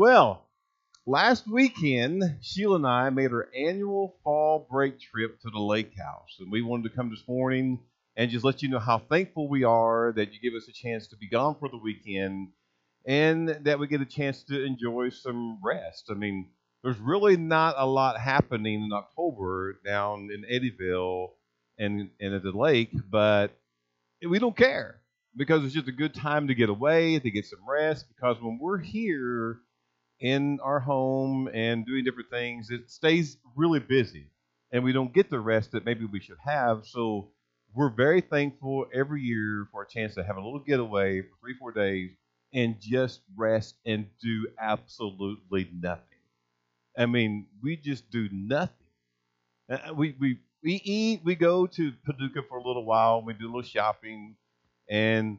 Well, last weekend, Sheila and I made our annual fall break trip to the lake house. And we wanted to come this morning and just let you know how thankful we are that you give us a chance to be gone for the weekend and that we get a chance to enjoy some rest. I mean, there's really not a lot happening in October down in Eddyville and, and at the lake, but we don't care because it's just a good time to get away, to get some rest. Because when we're here in our home and doing different things, it stays really busy and we don't get the rest that maybe we should have. So we're very thankful every year for a chance to have a little getaway for three, four days and just rest and do absolutely nothing. I mean, we just do nothing. Uh, we, we, we eat, we go to Paducah for a little while, we do a little shopping, and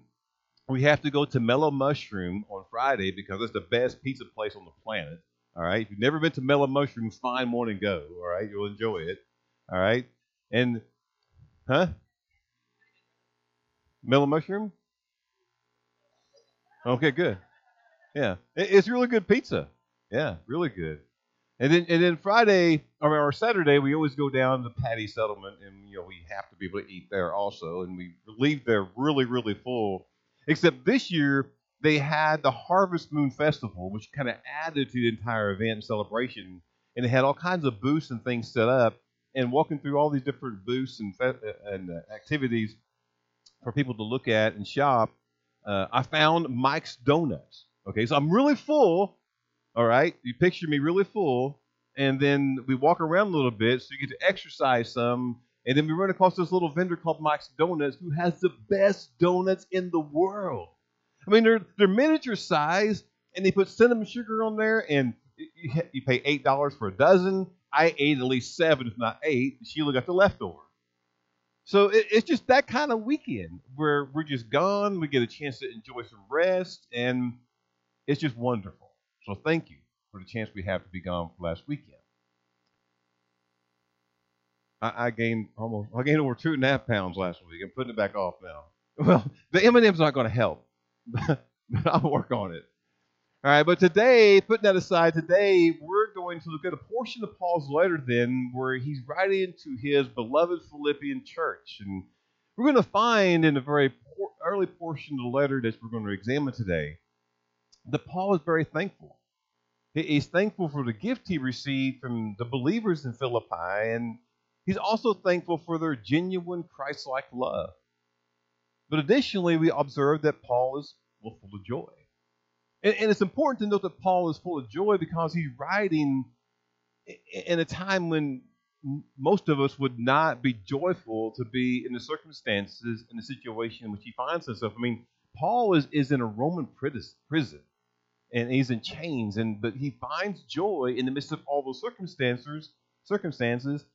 we have to go to Mellow Mushroom on Friday because it's the best pizza place on the planet. All right. If you've never been to Mellow Mushroom, find one and go. All right. You'll enjoy it. All right. And, huh? Mellow Mushroom? Okay, good. Yeah. It's really good pizza. Yeah, really good. And then and then Friday or, or Saturday we always go down to Patti Settlement and you know we have to be able to eat there also and we leave there really really full. Except this year they had the Harvest Moon Festival, which kind of added to the entire event and celebration, and they had all kinds of booths and things set up. And walking through all these different booths and fe- and uh, activities for people to look at and shop, uh, I found Mike's Donuts. Okay, so I'm really full all right, you picture me really full, and then we walk around a little bit so you get to exercise some, and then we run across this little vendor called Mike's Donuts who has the best donuts in the world. I mean, they're they're miniature size, and they put cinnamon sugar on there, and you, you pay eight dollars for a dozen. I ate at least seven, if not eight. Sheila got the leftover. So it, it's just that kind of weekend where we're just gone. We get a chance to enjoy some rest, and it's just wonderful. So thank you for the chance we have to be gone last weekend. I, I gained almost I gained over two and a half pounds last week. I'm putting it back off now. Well, the M&M's not going to help, but I'll work on it. All right, but today, putting that aside, today we're going to look at a portion of Paul's letter then where he's writing to his beloved Philippian church. And we're going to find in the very early portion of the letter that we're going to examine today that Paul is very thankful. He's thankful for the gift he received from the believers in Philippi, and he's also thankful for their genuine Christ like love. But additionally, we observe that Paul is full of joy. And, and, it's important to note that Paul is full of joy because he's writing in a time when most of us would not be joyful to be in the circumstances and the situation in which he finds himself. I mean, Paul is, is in a Roman prison and he's in chains and but he finds joy in the midst of all those circumstances circumstances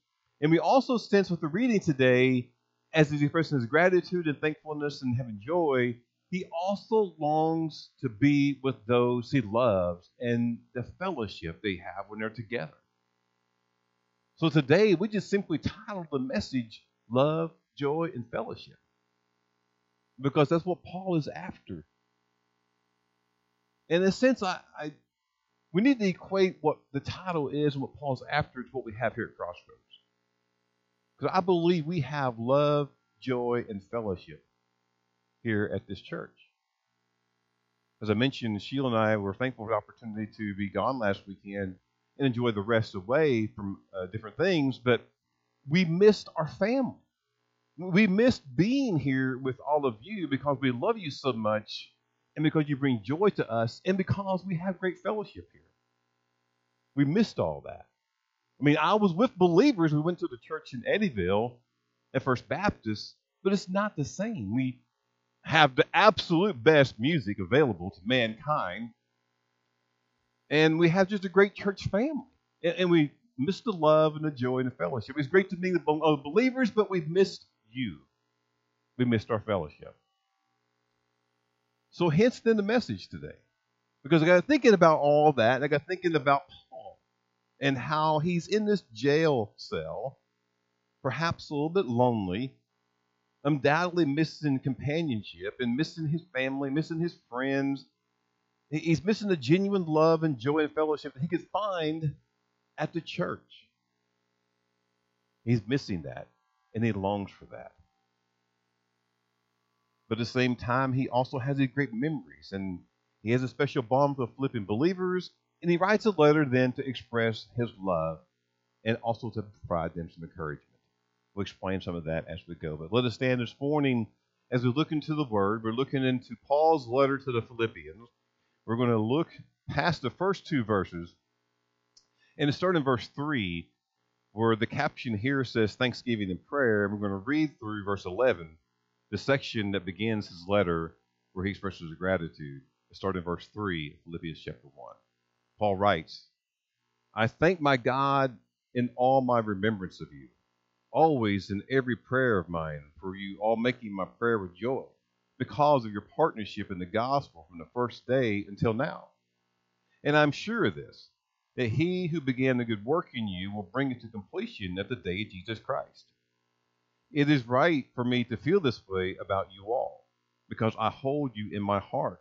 and we also sense with the reading today as he's expressing his gratitude and thankfulness and having joy he also longs to be with those he loves and the fellowship they have when they're together. So today we just simply titled the message love joy and fellowship. Because that's what paul is after. In a sense, I, I we need to equate what the title is and what Paul's after to what we have here at Crossroads. Because I believe we have love, joy, and fellowship here at this church. As I mentioned, Sheila and I were thankful for the opportunity to be gone last weekend and enjoy the rest away from uh, different things, but we missed our family. We missed being here with all of you because we love you so much and because you bring joy to us, and because we have great fellowship here. We missed all that. I mean, I was with believers. We went to the church in Eddyville at First Baptist, but it's not the same. We have the absolute best music available to mankind, and we have just a great church family. And, and we missed the love and the joy and the fellowship. It's great to meet the believers, but we've missed you. We missed our fellowship. So hence then the message today. Because I got thinking about all that, I got thinking about and how he's in this jail cell, perhaps a little bit lonely, undoubtedly missing companionship and missing his family, missing his friends. He's missing the genuine love and joy and fellowship that he could find at the church. He's missing that, and he longs for that. But at the same time, he also has these great memories, and he has a special bond the Philippian believers, and he writes a letter then to express his love and also to provide them some encouragement. We'll explain some of that as we go. But let us stand this morning as we look into the Word. We're looking into Paul's letter to the Philippians. We're going to look past the first two verses and start in verse 3, where the caption here says Thanksgiving and Prayer. And we're going to read through verse 11, the section that begins his letter where he expresses gratitude. Start in verse 3, Philippians chapter 1. Paul writes, I thank my God in all my remembrance of you, always in every prayer of mine, for you all making my prayer with joy, because of your partnership in the gospel from the first day until now. And I'm sure of this, that he who began the good work in you will bring it to completion at the day of Jesus Christ. It is right for me to feel this way about you all, because I hold you in my heart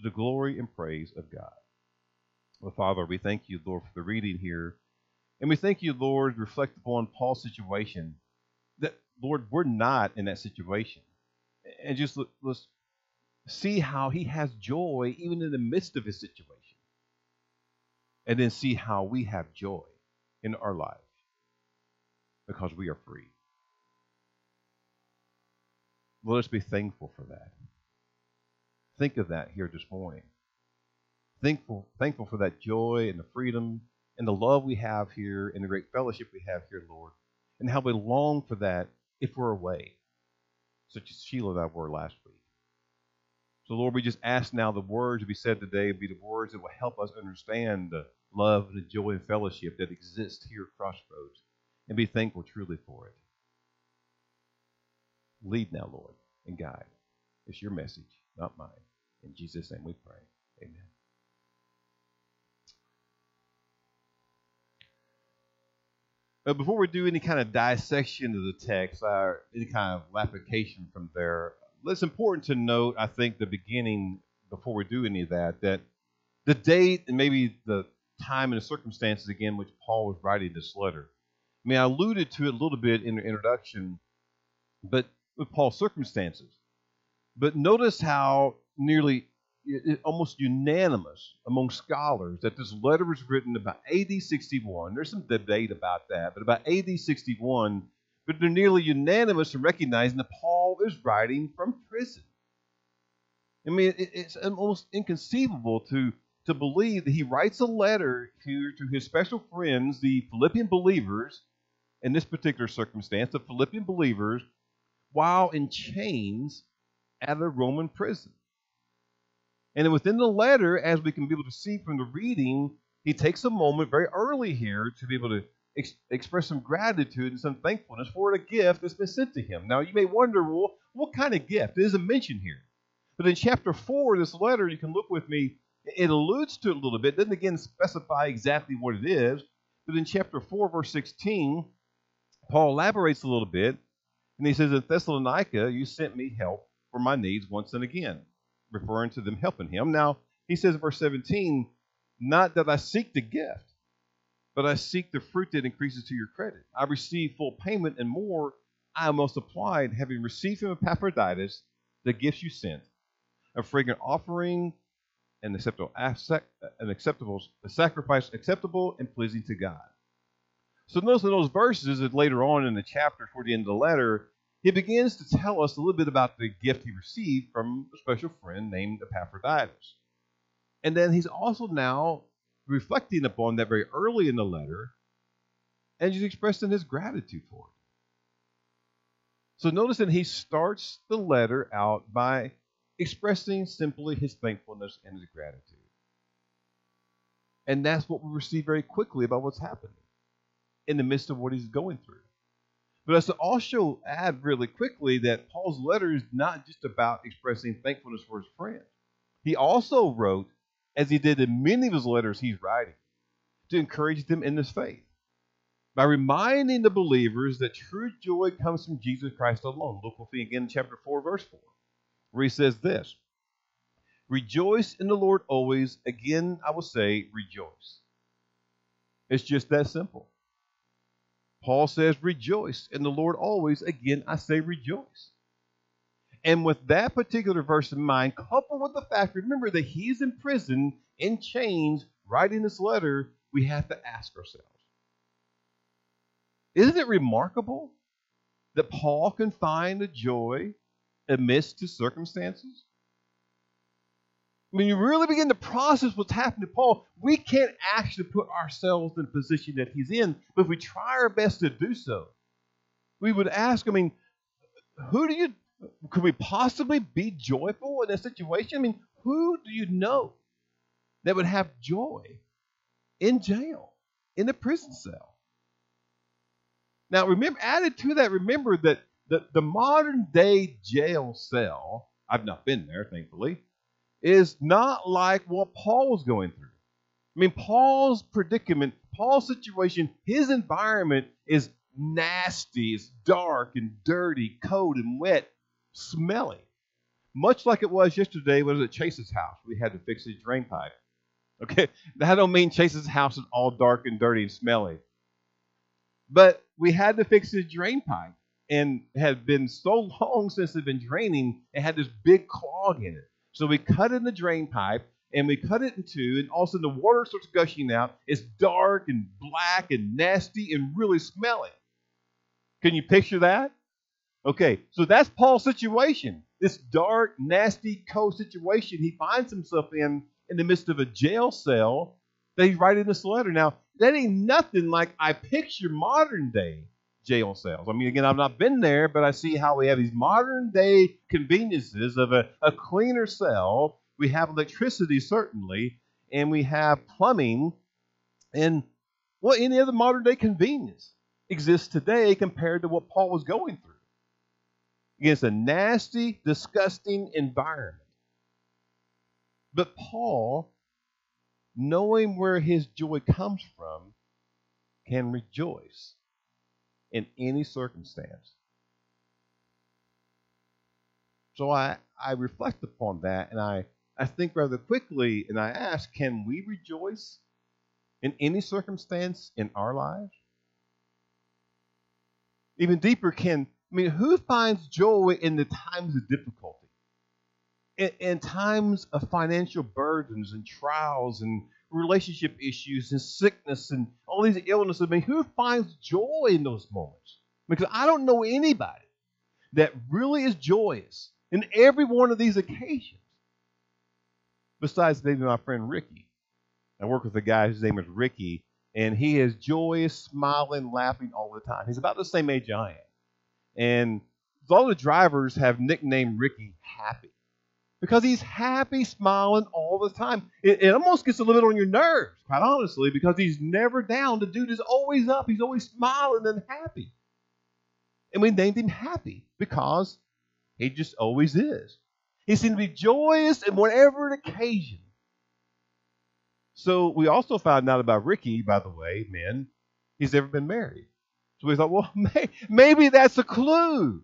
to the glory and praise of God. Well, Father, we thank you, Lord, for the reading here. And we thank you, Lord, reflect upon Paul's situation. That, Lord, we're not in that situation. And just look, let's see how he has joy even in the midst of his situation. And then see how we have joy in our life because we are free. Let us be thankful for that think of that here this morning. Thankful, thankful for that joy and the freedom and the love we have here and the great fellowship we have here, Lord, and how we long for that if we're away, such as Sheila and I were last week. So, Lord, we just ask now the words to be said today be the words that will help us understand the love and the joy and fellowship that exists here at Crossroads and be thankful truly for it. Lead now, Lord, and guide. It's your message, not mine. In Jesus' name we pray. Amen. But before we do any kind of dissection of the text or any kind of application from there, it's important to note, I think, the beginning before we do any of that, that the date and maybe the time and the circumstances again which Paul was writing this letter. I mean, I alluded to it a little bit in the introduction, but with Paul's circumstances. But notice how nearly almost unanimous among scholars that this letter was written about AD 61. There's some debate about that, but about AD 61. But they're nearly unanimous in recognizing that Paul is writing from prison. I mean, it's almost inconceivable to, to believe that he writes a letter here to his special friends, the Philippian believers, in this particular circumstance, the Philippian believers, while in chains at a Roman prison. And then within the letter, as we can be able to see from the reading, he takes a moment very early here to be able to ex- express some gratitude and some thankfulness for a gift that's been sent to him. Now, you may wonder, well, what kind of gift? It isn't mentioned here. But in chapter 4 of this letter, you can look with me, it alludes to it a little bit. It doesn't again specify exactly what it is. But in chapter 4, verse 16, Paul elaborates a little bit. And he says, In Thessalonica, you sent me help for my needs once and again referring to them helping him. Now, he says in verse 17, Not that I seek the gift, but I seek the fruit that increases to your credit. I receive full payment and more I am multiplied, having received from Epaphroditus the gifts you sent, a fragrant offering, an acceptable, an acceptable sacrifice acceptable and pleasing to God. So notice in those verses that later on in the chapter toward the end of the letter, he begins to tell us a little bit about the gift he received from a special friend named Epaphroditus. And then he's also now reflecting upon that very early in the letter, and he's expressing his gratitude for it. So notice that he starts the letter out by expressing simply his thankfulness and his gratitude. And that's what we receive very quickly about what's happening in the midst of what he's going through. But let's also add really quickly that Paul's letter is not just about expressing thankfulness for his friends. He also wrote, as he did in many of his letters he's writing, to encourage them in this faith by reminding the believers that true joy comes from Jesus Christ alone. Look with me again in chapter 4, verse 4, where he says this Rejoice in the Lord always. Again, I will say, rejoice. It's just that simple. Paul says, Rejoice in the Lord always. Again, I say, rejoice. And with that particular verse in mind, coupled with the fact, remember that he's in prison, in chains, writing this letter, we have to ask ourselves Isn't it remarkable that Paul can find a joy amidst his circumstances? When you really begin to process what's happened to Paul, we can't actually put ourselves in the position that he's in, but if we try our best to do so, we would ask, I mean, who do you, could we possibly be joyful in that situation? I mean, who do you know that would have joy in jail, in a prison cell? Now, remember, added to that, remember that the, the modern day jail cell, I've not been there, thankfully, is not like what Paul was going through. I mean, Paul's predicament, Paul's situation, his environment is nasty, it's dark and dirty, cold and wet, smelly. Much like it was yesterday when it was at Chase's house. We had to fix his drain pipe. Okay, that don't mean Chase's house is all dark and dirty and smelly. But we had to fix his drain pipe. And had been so long since it had been draining, it had this big clog in it. So we cut in the drain pipe and we cut it in two, and all of a sudden the water starts gushing out. It's dark and black and nasty and really smelly. Can you picture that? Okay, so that's Paul's situation. This dark, nasty, cold situation he finds himself in in the midst of a jail cell that he's writing this letter. Now, that ain't nothing like I picture modern day jail cells. I mean, again, I've not been there, but I see how we have these modern day conveniences of a, a cleaner cell. We have electricity, certainly, and we have plumbing. And what any other modern day convenience exists today compared to what Paul was going through? Against a nasty, disgusting environment. But Paul, knowing where his joy comes from, can rejoice in any circumstance. So I, I reflect upon that and I, I think rather quickly and I ask, can we rejoice in any circumstance in our lives? Even deeper, can I mean who finds joy in the times of difficulty? In, in times of financial burdens and trials and relationship issues and sickness and all these illnesses. I mean, who finds joy in those moments? Because I don't know anybody that really is joyous in every one of these occasions. Besides maybe my friend Ricky. I work with a guy whose name is Ricky, and he is joyous, smiling, laughing all the time. He's about the same age I am. And all the drivers have nicknamed Ricky Happy because he's happy, smiling all the time. It, it, almost gets a little bit on your nerves, quite honestly, because he's never down. The dude is always up. He's always smiling and happy. And we named him Happy because he just always is. He seems to be joyous in whatever occasion. So we also found out about Ricky, by the way, men, he's never been married. So we thought, well, may, maybe that's a clue.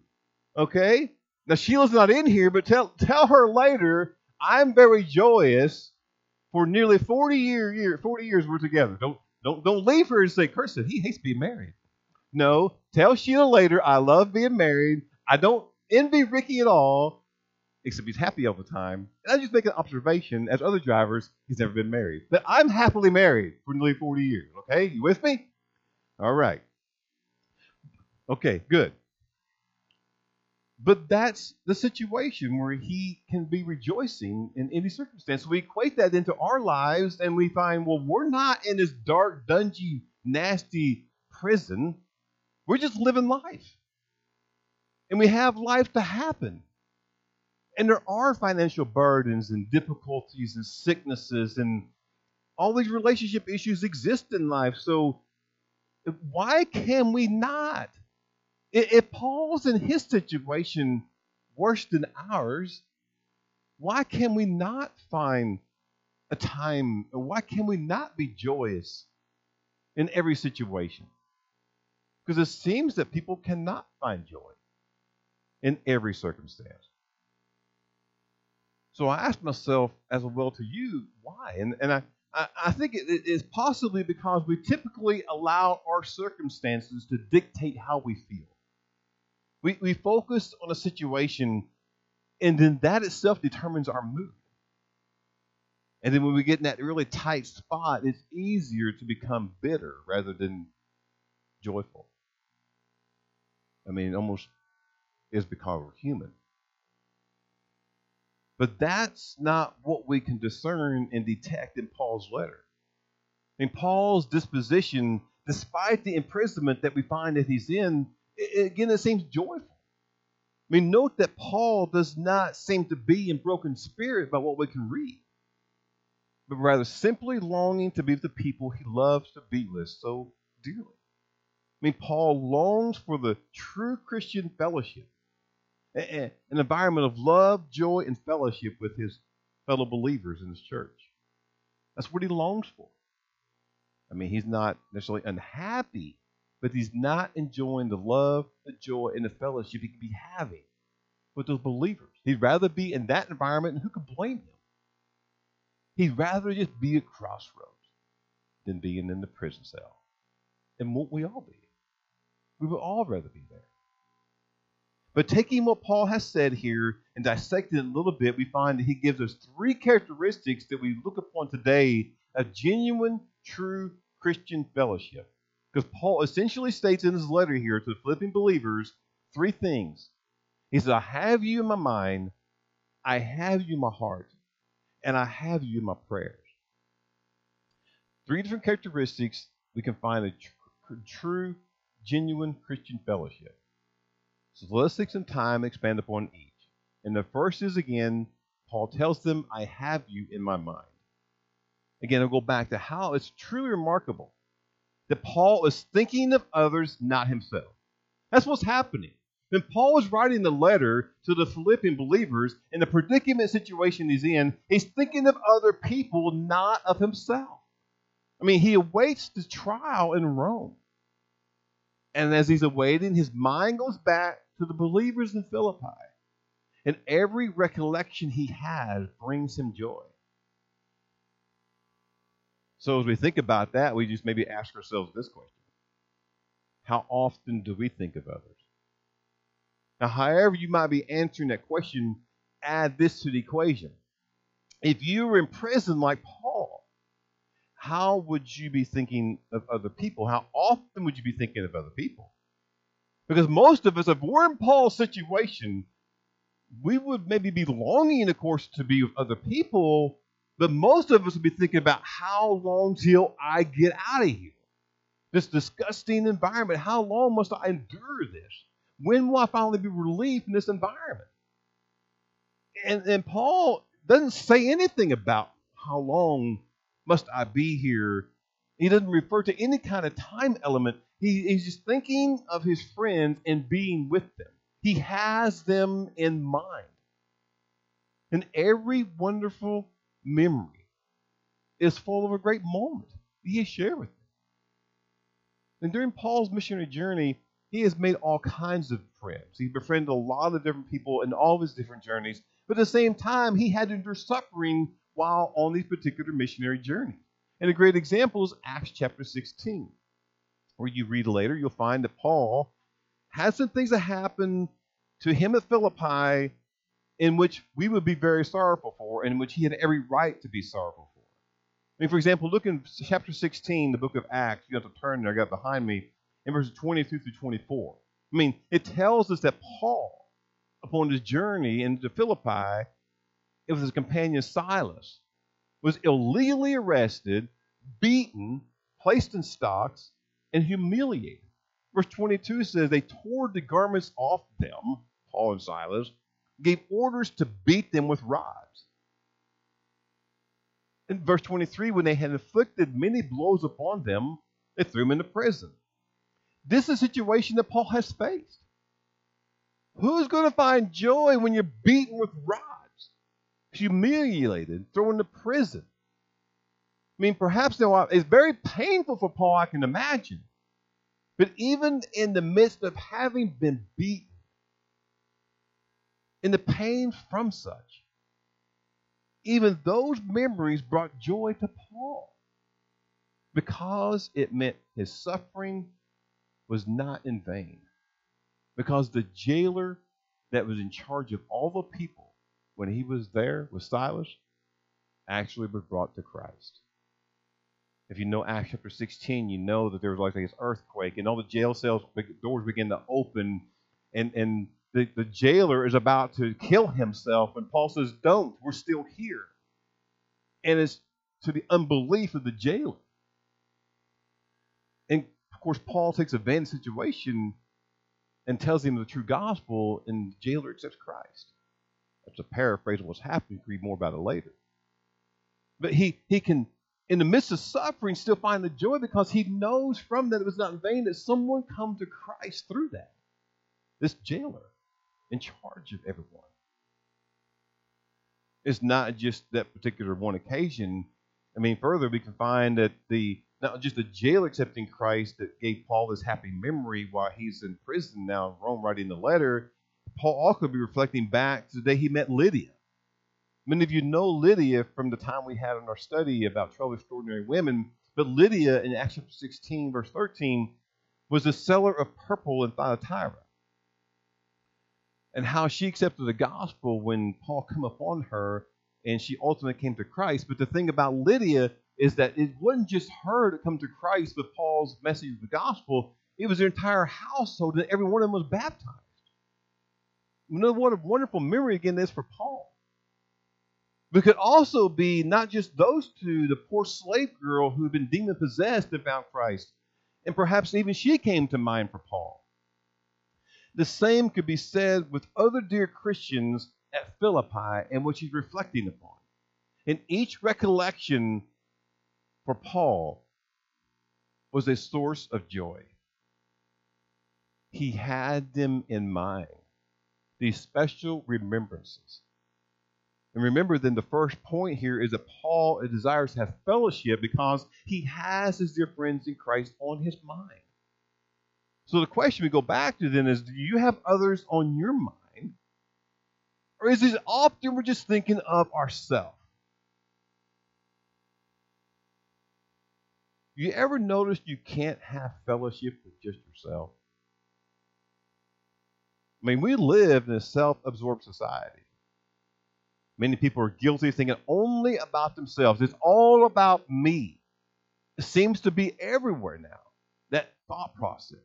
Okay? Now Sheila's not in here, but tell tell her later. I'm very joyous. For nearly 40 year, year 40 years we're together. Don't don't don't leave her and say, Kirsten, he hates being married. No, tell Sheila later. I love being married. I don't envy Ricky at all, except he's happy all the time. And I just make an observation as other drivers, he's never been married. But I'm happily married for nearly 40 years. Okay, you with me? All right. Okay, good. But that's the situation where he can be rejoicing in any circumstance. We equate that into our lives and we find, well, we're not in this dark, dungy, nasty prison. We're just living life. And we have life to happen. And there are financial burdens and difficulties and sicknesses and All these relationship issues exist in life. So why can we not? If Paul's in his situation worse than ours, why can we not find a time? Why can we not be joyous in every situation? Because it seems that people cannot find joy in every circumstance. So I asked myself, as well to you, why? And, and I, I think it is possibly because we typically allow our circumstances to dictate how we feel. We, we focus on a situation, and then that itself determines our mood. And then when we get in that really tight spot, it's easier to become bitter rather than joyful. I mean, almost is because we're human. But that's not what we can discern and detect in Paul's letter. In Paul's disposition, despite the imprisonment that we find that he's in, again, it seems joyful. I mean, note that Paul does not seem to be in broken spirit by what we can read, but rather simply longing to be with the people he loves to be with so dearly. I mean, Paul longs for the true Christian fellowship an environment of love, joy, and fellowship with his fellow believers in his church. That's what he longs for. I mean, he's not necessarily unhappy, but he's not enjoying the love, the joy, and the fellowship he could be having with those believers. He'd rather be in that environment, and who could blame him? He'd rather just be at crossroads than being in the prison cell. And won't we all be? We would all rather be there. But taking what Paul has said here and dissecting it a little bit, we find that he gives us three characteristics that we look upon today of genuine, true Christian fellowship. Because Paul essentially states in his letter here to the Philippian believers three things. He says, I have you in my mind, I have you in my heart, and I have you in my prayers. Three different characteristics we can find a tr- true, genuine Christian fellowship. So let's take some time and expand upon each. And the first is again, Paul tells them, I have you in my mind. Again, I'll go back to how it's truly remarkable that Paul is thinking of others, not himself. That's what's happening. When Paul is writing the letter to the Philippian believers in the predicament situation he's in, he's thinking of other people, not of himself. I mean, he awaits the trial in Rome. And as he's awaiting, his mind goes back to the believers in Philippi. And every recollection he has brings him joy. So as we think about that, we just maybe ask ourselves this question How often do we think of others? Now, however you might be answering that question, add this to the equation. If you were in prison like Paul, how would you be thinking of other people? How often would you be thinking of other people? Because most of us, if we're in Paul's situation, we would maybe be longing, of course, to be with other people, but most of us would be thinking about how long till I get out of here. This disgusting environment. How long must I endure this? When will I finally be relieved from this environment? And, and Paul doesn't say anything about how long must I be here. He doesn't refer to any kind of time element. He, he's just thinking of his friends and being with them. He has them in mind. And every wonderful memory is full of a great moment he has shared with them. And during Paul's missionary journey, he has made all kinds of friends. He befriended a lot of different people in all of his different journeys. But at the same time, he had to endure suffering while on these particular missionary journeys. And a great example is Acts chapter 16 where you read later, you'll find that Paul has some things that happened to him at Philippi in which we would be very sorrowful for, and in which he had every right to be sorrowful for. I mean, for example, look in chapter 16, the book of Acts. You have to turn there, I got behind me, in verses 22 through 24. I mean, it tells us that Paul, upon his journey into Philippi, it was his companion Silas, was illegally arrested, beaten, placed in stocks, and humiliated. Verse 22 says they tore the garments off them, Paul and Silas, gave orders to beat them with rods. In verse 23, when they had inflicted many blows upon them, they threw them into prison. This is a situation that Paul has faced. Who's going to find joy when you're beaten with rods, humiliated, thrown into prison? I mean, perhaps now uh, it's very painful for Paul, I can imagine. But even in the midst of having been beaten, in the pain from such, even those memories brought joy to Paul because it meant his suffering was not in vain. Because the jailer that was in charge of all the people when he was there with Silas actually was brought to Christ. If you know Acts chapter 16, you know that there was like this earthquake and all the jail cells doors begin to open and, and the, the jailer is about to kill himself and Paul says, Don't, we're still here. And it's to the unbelief of the jailer. And of course, Paul takes advantage of the situation and tells him the true gospel, and the jailer accepts Christ. That's a paraphrase of what's happening. You can read more about it later. But he, he can, in the midst of suffering, still find the joy because he knows from that it was not in vain that someone come to Christ through that. This jailer in charge of everyone. It's not just that particular one occasion. I mean, further, we can find that the not just the jail accepting Christ that gave Paul this happy memory while he's in prison now in Rome writing the letter, Paul also could be reflecting back to the day he met Lydia. Many of you know Lydia from the time we had in our study about 12 extraordinary women, but Lydia in Acts 16, verse 13, was a seller of purple in Thyatira. And how she accepted the gospel when Paul came upon her and she ultimately came to Christ. But the thing about Lydia is that it wasn't just her to come to Christ with Paul's message of the gospel, it was their entire household, and every one of them was baptized. Another what a wonderful memory again is for Paul. But could also be not just those two, the poor slave girl who had been demon possessed and found Christ, and perhaps even she came to mind for Paul. The same could be said with other dear Christians at Philippi and what he's reflecting upon. In each recollection for Paul was a source of joy. He had them in mind, these special remembrances. And remember, then the first point here is that Paul desires to have fellowship because he has his dear friends in Christ on his mind. So the question we go back to then is do you have others on your mind? Or is it often we're just thinking of ourselves? You ever noticed you can't have fellowship with just yourself? I mean, we live in a self absorbed society. Many people are guilty of thinking only about themselves. It's all about me. It seems to be everywhere now, that thought process.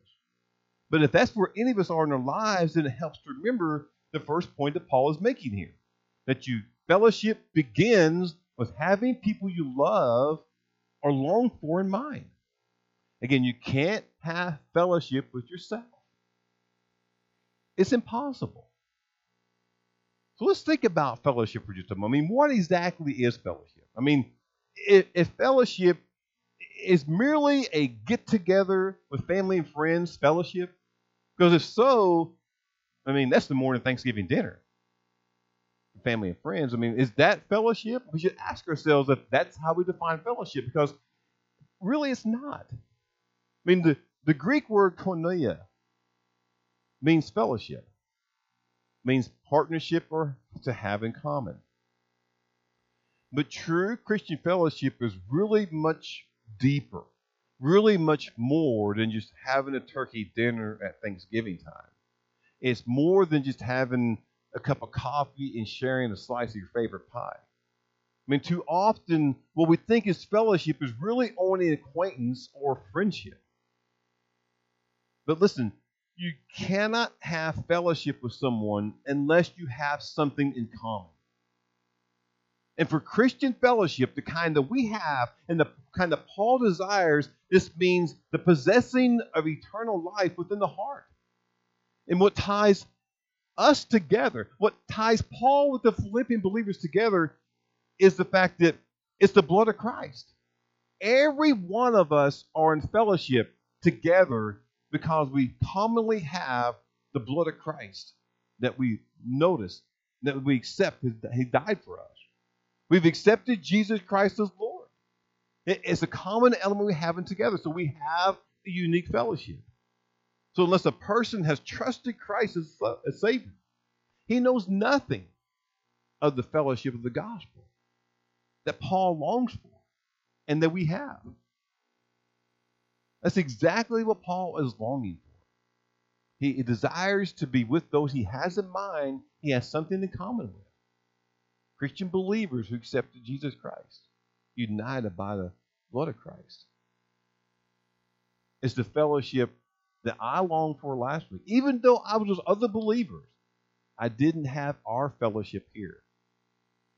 But if that's where any of us are in our lives, then it helps to remember the first point that Paul is making here that you fellowship begins with having people you love or long for in mind. Again, you can't have fellowship with yourself. It's impossible. So let's think about fellowship for just a moment. I mean, what exactly is fellowship? I mean, if, if fellowship is merely a get together with family and friends fellowship, because if so, I mean, that's the morning Thanksgiving dinner family and friends. I mean, is that fellowship? We should ask ourselves if that's how we define fellowship because really it's not. I mean, the, the Greek word koinonia means fellowship, means partnership or to have in common. But true Christian fellowship is really much deeper, really much more than just having a turkey dinner at Thanksgiving time. It's more than just having a cup of coffee and sharing a slice of your favorite pie. I mean, too often what we think is fellowship is really only acquaintance or friendship. But listen, you cannot have fellowship with someone unless you have something in common. And for Christian fellowship, the kind that we have and the kind that Paul desires, this means the possessing of eternal life within the heart. And what ties us together, what ties Paul with the Philippian believers together, is the fact that It's the blood of Christ. Every one of us are in fellowship together because we commonly have the blood of Christ that we notice, that we accept that He died for us. We've accepted Jesus Christ as Lord. It's a common element we have in together. So we have a unique fellowship. So unless a person has trusted Christ as, uh, as Savior, he knows nothing of the fellowship of the gospel that Paul longs for and that we have. That's exactly what Paul is longing for. He desires to be with those he has in mind, he has something in common with. Christian believers who accepted Jesus Christ, united by the blood of Christ. It's the fellowship that I longed for last week. Even though I was with other believers, I didn't have our fellowship here,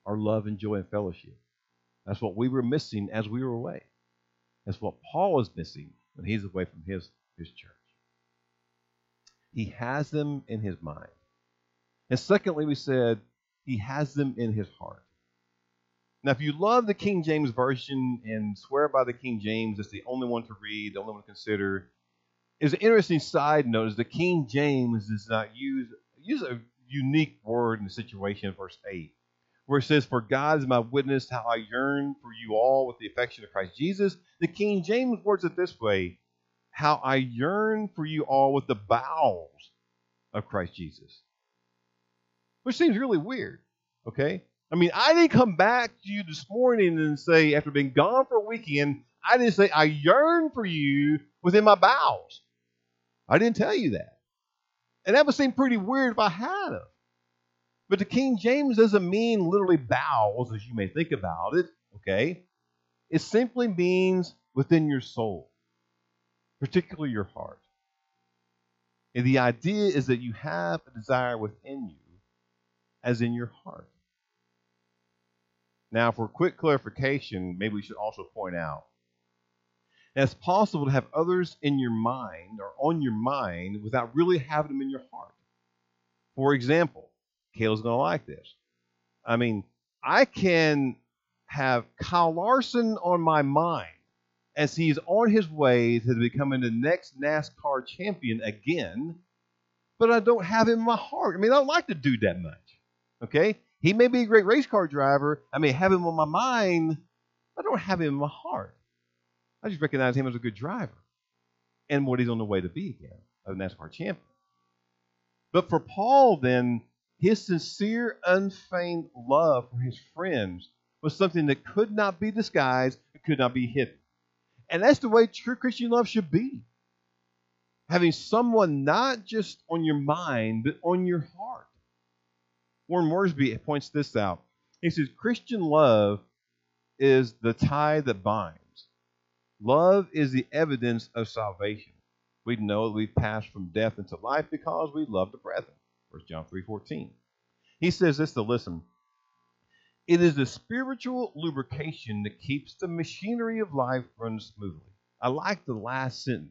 our love and joy and fellowship. That's what we were missing as we were away. That's what Paul is missing when he's away from his, his church. He has them in his mind. And secondly, we said he has them in his heart. Now, if you love the King James Version and swear by the King James, it's the only one to read, the only one to consider. Is an interesting side note is the King James does not use use a unique word in the situation in verse 8, where it says, For God is my witness how I yearn for you all with the affection of Christ Jesus. The King James words it this way how I yearn for you all with the bowels of Christ Jesus. Which seems really weird, okay? I mean, I didn't come back to you this morning and say, after being gone for a weekend, I didn't say, I yearn for you within my bowels. I didn't tell you that. And that would seem pretty weird if I had of. But the King James doesn't mean literally bowels, as you may think about it, okay? It simply means within your soul, particularly your heart. And the idea is that you have a desire within you, as in your heart. Now, for quick clarification, maybe we should also point out that it's possible to have others in your mind or on your mind without really having them in your heart. For example, Kayla's going to like this. I mean, I can have Kyle Larson on my mind as he's on his way to becoming the next NASCAR champion again, but I don't have him in my heart. I mean, I don't like to do that much. Okay? He may be a great race car driver. I may have him on my mind. I don't have him in my heart. I just recognize him as a good driver and what he's on the way to be again, a NASCAR champion. But for Paul, then, his sincere, unfeigned love for his friends was something that could not be disguised, could not be hidden. And that's the way true Christian love should be. Having someone not just on your mind, but on your heart. Warren Wiersbe points this out. He says, Christian love is the tie that binds. Love is the evidence of salvation. We know that we've passed from death into life because we love the brethren. 1 John 3.14. He says this to listen. It is the spiritual lubrication that keeps the machinery of life running smoothly. I like the last sentence.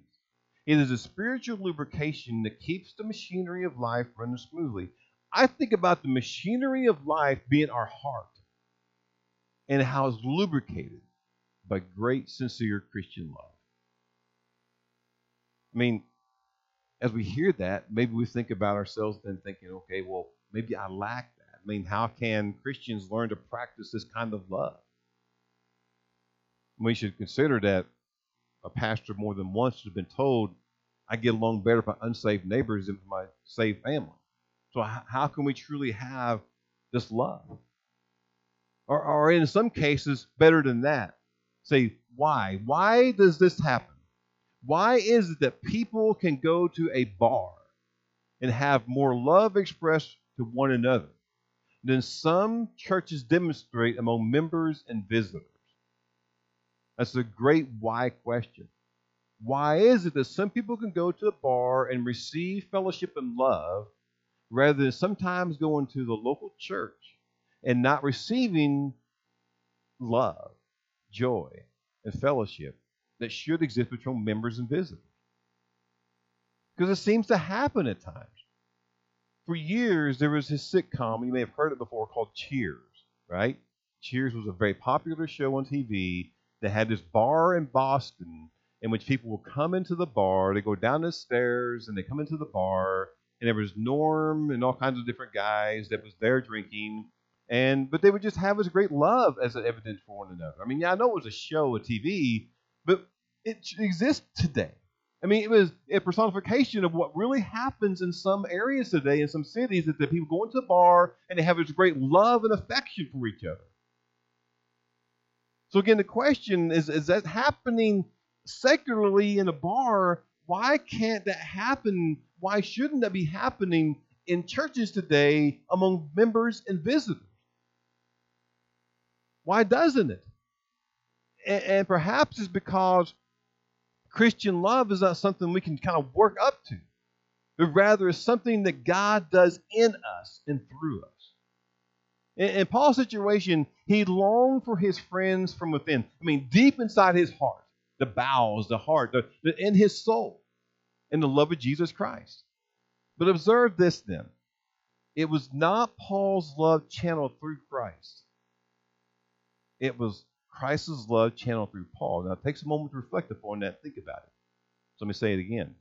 It is a spiritual lubrication that keeps the machinery of life running smoothly. I think about the machinery of life being our heart and how it's lubricated by great, sincere Christian love. I mean, as we hear that, maybe we think about ourselves then thinking, okay, well, maybe I lack that. I mean, how can Christians learn to practice this kind of love? We should consider that a pastor more than once has been told, I get along better with my unsaved neighbors than with my saved family. So how can we truly have this love? Or, or in some cases, better than that. Say, why? Why does this happen? Why is it that people can go to a bar and have more love expressed to one another than some churches demonstrate among members and visitors? That's a great why question. Why is it that some people can go to a bar and receive fellowship and love rather than sometimes going to the local church and not receiving love, joy, and fellowship that should exist between members and visitors. Because it seems to happen at times. For years, there was this sitcom, you may have heard it before, called Cheers, right? Cheers was a very popular show on TV that had this bar in Boston in which people will come into the bar. They go down the stairs and they come into the bar, and there was Norm and all kinds of different guys that was there drinking. And but they would just have this great love as an evidence for one another. I mean, yeah, I know it was a show, a TV, but it exists today. I mean, it was a personification of what really happens in some areas today, in some cities, that the people go into a bar and they have this great love and affection for each other. So again, the question is: Is that happening secularly in a bar? Why can't that happen? Why shouldn't that be happening in churches today among members and visitors? Why doesn't it? And, and perhaps it's because Christian love is not something we can kind of work up to, but rather is something that God does in us and through us. In, in Paul's situation, he longed for his friends from within. I mean, deep inside his heart, the bowels, the heart, the, the, in his soul, in the love of Jesus Christ. But observe this then. It was not Paul's love channeled through Christ. It was Christ's love channeled through Paul. Now, it takes a moment to reflect upon that think about it. So let me say it again.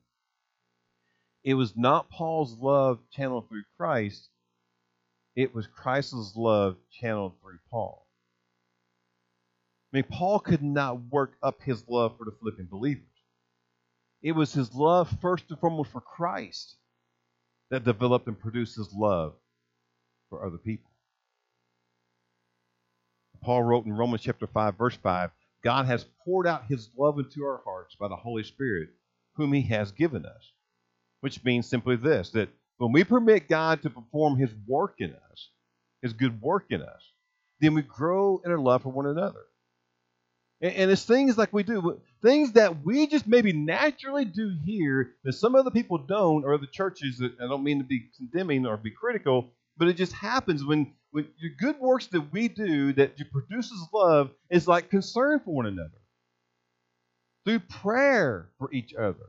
It was not Paul's love channeled through Christ, it was Christ's love channeled through Paul. I mean, Paul could not work up his love for the Philippian believers. It was his love, first and foremost, for Christ that developed and produced his love for other people. Paul wrote in Romans chapter 5, verse 5 God has poured out his love into our hearts by the Holy Spirit, whom he has given us. Which means simply this that when we permit God to perform his work in us, his good work in us, then we grow in our love for one another. And, and it's things like we do, things that we just maybe naturally do here that some other people don't, or the churches that I don't mean to be condemning or be critical, but it just happens when with the good works that we do that produces love is like concern for one another. Through prayer for each other.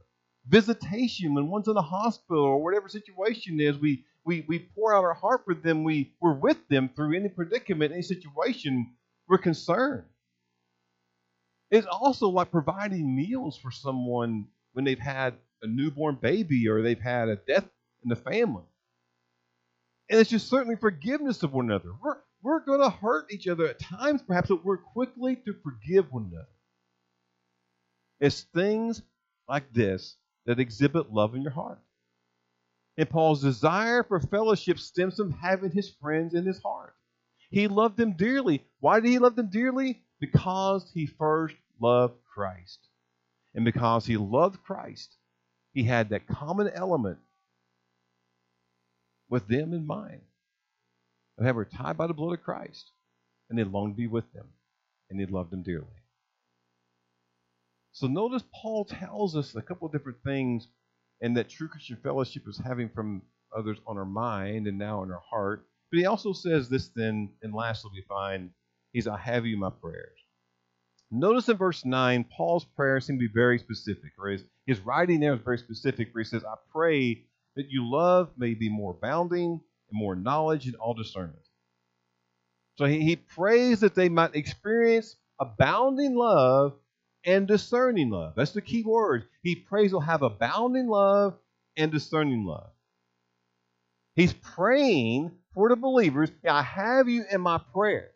Visitation when one's in a hospital or whatever situation is, we, we, we pour out our heart for them. We, we're with them through any predicament, any situation. We're concerned. It's also like providing meals for someone when they've had a newborn baby or they've had a death in the family. And it's just certainly forgiveness of one another. We're, we're going to hurt each other at times, perhaps, but we're quickly to forgive one another. It's things like this that exhibit love in your heart. And Paul's desire for fellowship stems from having his friends in his heart. He loved them dearly. Why did he love them dearly? Because he first loved Christ. And because he loved Christ, he had that common element with them in mind. of having tied by the blood of Christ. And they longed to be with them. And they loved them dearly. So notice Paul tells us a couple of different things and that true Christian fellowship is having from others on our mind and now in our heart. But he also says this then, and lastly we find he's I have you in my prayers. Notice in verse 9, Paul's prayer seems to be very specific, or his, his writing there is very specific, where he says, I pray that you love may be more abounding and more knowledge and all discernment. So he, he prays that they might experience abounding love and discerning love. That's the key word. He prays they'll have abounding love and discerning love. He's praying for the believers. I have you in my prayers.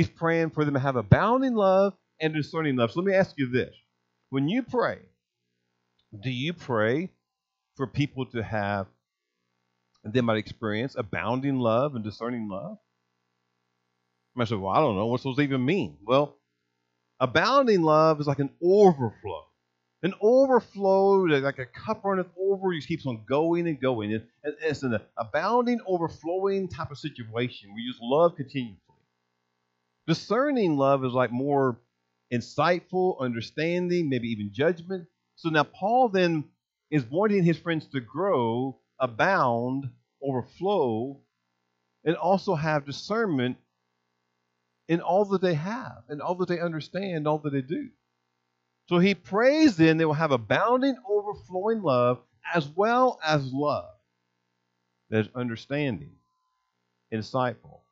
He's praying for them to have abounding love and discerning love. So let me ask you this. When you pray, do you pray for people to have, and they might experience abounding love and discerning love. I say, well, I don't know. What's those even mean? Well, abounding love is like an overflow. An overflow, like a cup runneth over, just keeps on going and going. And it's an abounding, overflowing type of situation where you just love continuously. Discerning love is like more insightful, understanding, maybe even judgment. So now Paul then is wanting his friends to grow, abound, overflow, and also have discernment in all that they have, and all that they understand, all that they do. So he prays then they will have abounding, overflowing love as well as love that is understanding, insightful,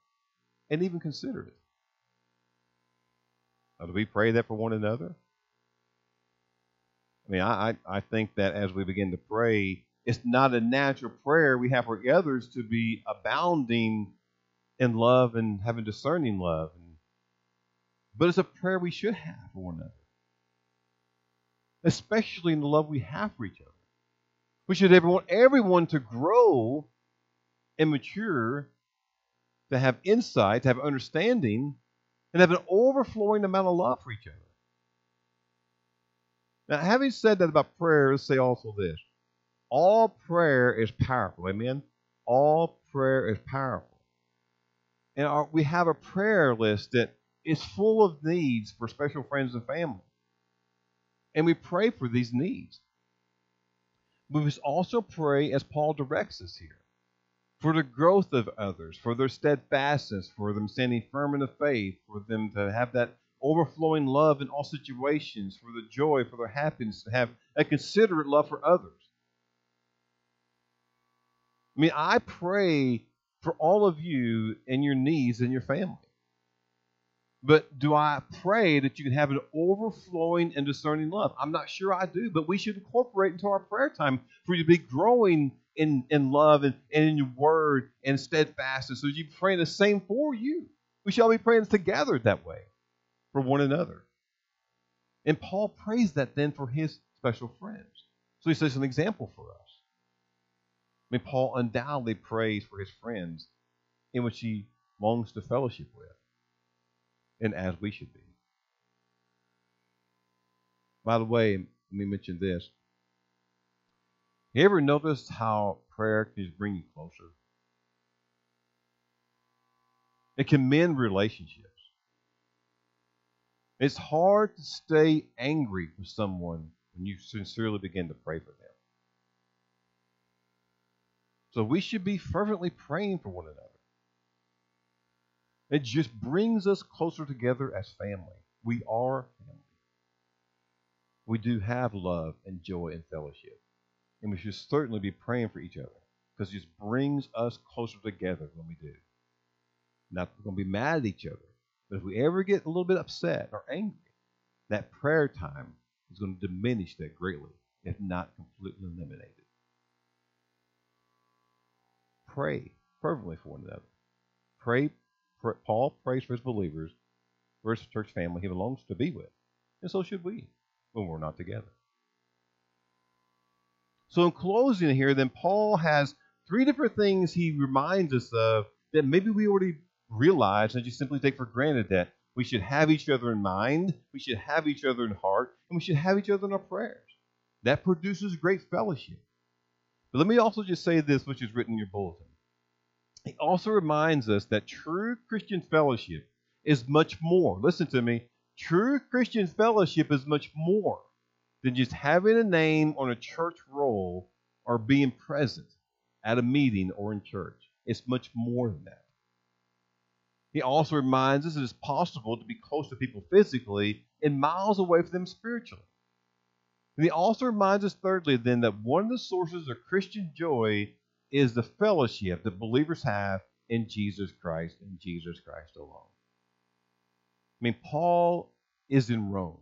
and even considerate. Uh, do we pray that for one another? I mean, I, I think that as we begin to pray, it's not a natural prayer we have for others to be abounding in love and having discerning love. But it's a prayer we should have for one another, especially in the love we have for each other. We should want everyone to grow and mature, to have insight, to have understanding, and have an overflowing amount of love for each other. Now, having said that about prayer, let's say also this. All prayer is powerful. Amen? All prayer is powerful. And our, we have a prayer list that is full of needs for special friends and family. And we pray for these needs. We must also pray as Paul directs us here for the growth of others, for their steadfastness, for them standing firm in the faith, for them to have that overflowing love in all situations, for the joy, for their happiness, to have a considerate love for others. I mean, I pray for all of you and your needs and your family. But do I pray that you can have an overflowing and discerning love? I'm not sure I do, but we should incorporate into our prayer time for you to be growing in, in love and, and in your word and steadfastness. So you praying the same for you. We shall be praying together that way for one another. And Paul prays that then for his special friends. So he says an example for us. I mean, Paul undoubtedly prays for his friends in which he longs to fellowship with, and as we should be. By the way, let me mention this. You ever noticed how prayer can bring you closer? It can mend relationships. It's hard to stay angry with someone when you sincerely begin to pray for them. So we should be fervently praying for one another. It just brings us closer together as family. We are family. We do have love and joy and fellowship. And we should certainly be praying for each other because it just brings us closer together when we do. Not we're going to be mad at each other, but if we ever get a little bit upset or angry, that prayer time is going to diminish that greatly, if not completely eliminated. Pray fervently for one another. Pray. pray Paul prays for his believers, for his church family he belongs to be with. And so should we when we're not together. So, in closing here, then Paul has three different things he reminds us of that maybe we already realize and just simply take for granted that we should have each other in mind, we should have each other in heart, and we should have each other in our prayers. That produces great fellowship. But let me also just say this, which is written in your bulletin. He also reminds us that true Christian fellowship is much more. Listen to me. True Christian fellowship is much more than just having a name on a church roll or being present at a meeting or in church. It's much more than that. He also reminds us that it's possible to be close to people physically and miles away from them spiritually. And he also reminds us, thirdly, then, that one of the sources of Christian joy is the fellowship that believers have in Jesus Christ and Jesus Christ alone. I mean, Paul is in Rome.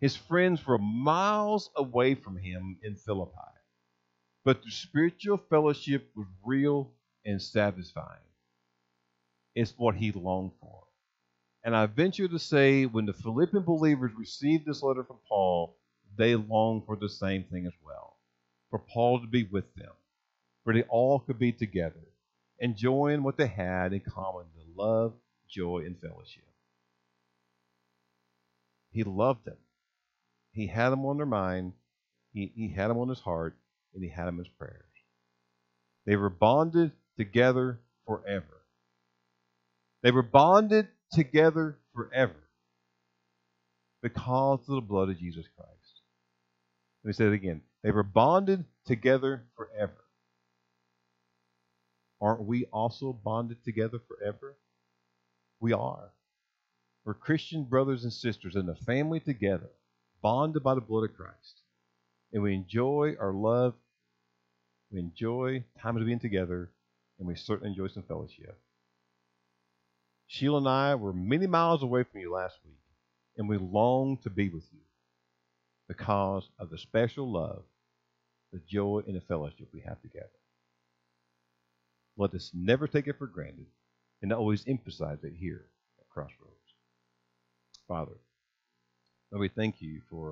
His friends were miles away from him in Philippi. But the spiritual fellowship was real and satisfying. It's what he longed for. And I venture to say, when the Philippian believers received this letter from Paul, they longed for the same thing as well for Paul to be with them, for they all could be together, enjoying what they had in common the love, joy, and fellowship. He loved them. He had them on their mind, he, he had them on his heart, and he had them as prayers. They were bonded together forever. They were bonded together forever because of the blood of Jesus Christ. Let me say it again. They were bonded together forever. Aren't we also bonded together forever? We are. We're Christian brothers and sisters in the family together, bonded by the blood of Christ. And we enjoy our love. We enjoy times of being together, and we certainly enjoy some fellowship. Sheila and I were many miles away from you last week. and we long to be with you because of the special love, the joy, and the fellowship we have together. Let us never take it for granted and always emphasize it here at Crossroads. Father, Lord, we thank you for